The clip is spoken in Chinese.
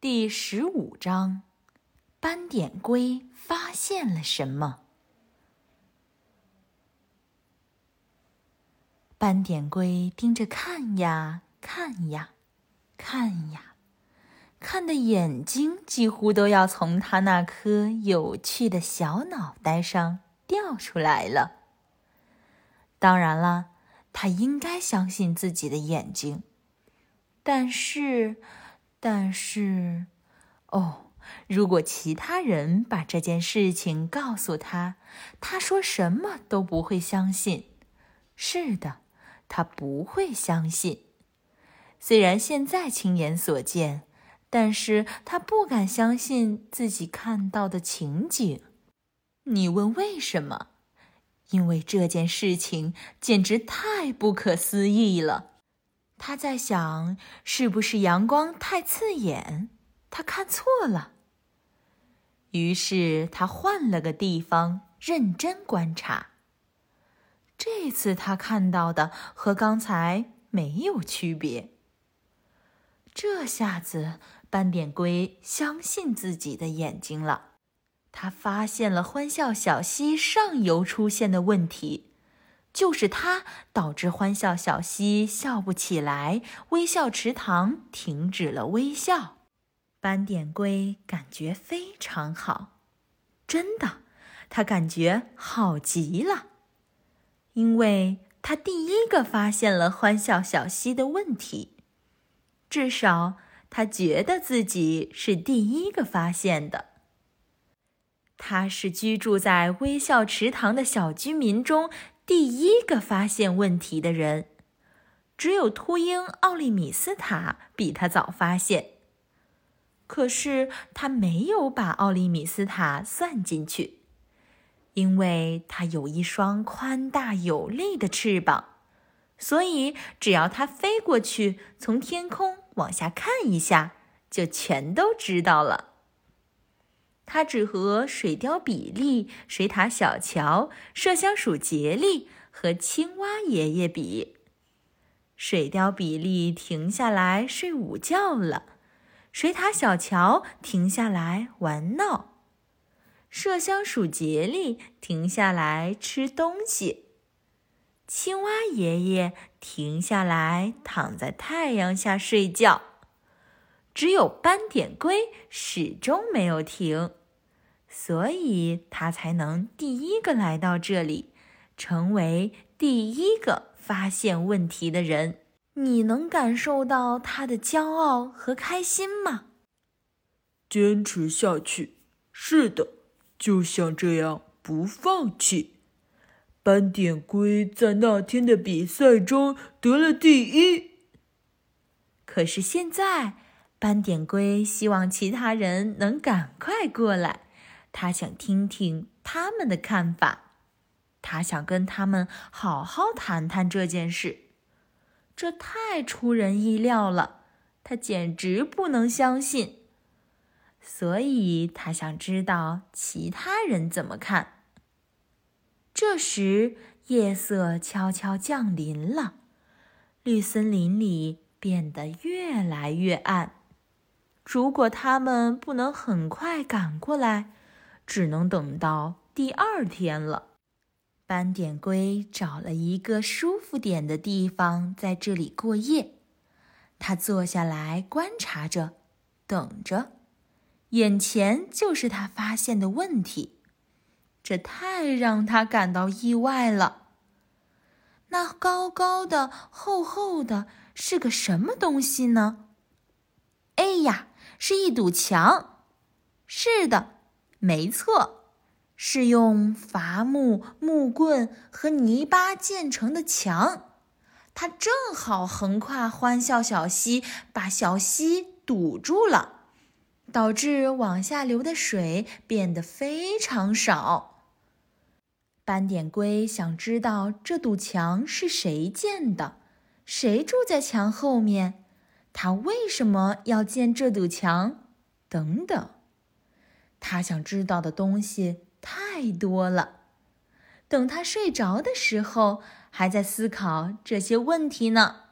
第十五章，斑点龟发现了什么？斑点龟盯着看呀看呀，看呀，看的眼睛几乎都要从它那颗有趣的小脑袋上掉出来了。当然了，它应该相信自己的眼睛，但是。但是，哦，如果其他人把这件事情告诉他，他说什么都不会相信。是的，他不会相信。虽然现在亲眼所见，但是他不敢相信自己看到的情景。你问为什么？因为这件事情简直太不可思议了。他在想，是不是阳光太刺眼？他看错了。于是他换了个地方，认真观察。这次他看到的和刚才没有区别。这下子，斑点龟相信自己的眼睛了。他发现了欢笑小溪上游出现的问题。就是它导致欢笑小溪笑不起来，微笑池塘停止了微笑。斑点龟感觉非常好，真的，它感觉好极了，因为它第一个发现了欢笑小溪的问题，至少它觉得自己是第一个发现的。它是居住在微笑池塘的小居民中。第一个发现问题的人，只有秃鹰奥利米斯塔比他早发现。可是他没有把奥利米斯塔算进去，因为他有一双宽大有力的翅膀，所以只要他飞过去，从天空往下看一下，就全都知道了。他只和水貂比利、水獭小乔、麝香鼠杰利和青蛙爷爷比。水貂比利停下来睡午觉了，水獭小乔停下来玩闹，麝香鼠杰利停下来吃东西，青蛙爷爷停下来躺在太阳下睡觉。只有斑点龟始终没有停。所以它才能第一个来到这里，成为第一个发现问题的人。你能感受到他的骄傲和开心吗？坚持下去，是的，就像这样不放弃。斑点龟在那天的比赛中得了第一。可是现在，斑点龟希望其他人能赶快过来。他想听听他们的看法，他想跟他们好好谈谈这件事。这太出人意料了，他简直不能相信。所以他想知道其他人怎么看。这时，夜色悄悄降临了，绿森林里变得越来越暗。如果他们不能很快赶过来，只能等到第二天了。斑点龟找了一个舒服点的地方，在这里过夜。他坐下来观察着，等着。眼前就是他发现的问题，这太让他感到意外了。那高高的、厚厚的，是个什么东西呢？哎呀，是一堵墙。是的。没错，是用伐木、木棍和泥巴建成的墙。它正好横跨欢笑小溪，把小溪堵住了，导致往下流的水变得非常少。斑点龟想知道这堵墙是谁建的，谁住在墙后面，他为什么要建这堵墙，等等。他想知道的东西太多了。等他睡着的时候，还在思考这些问题呢。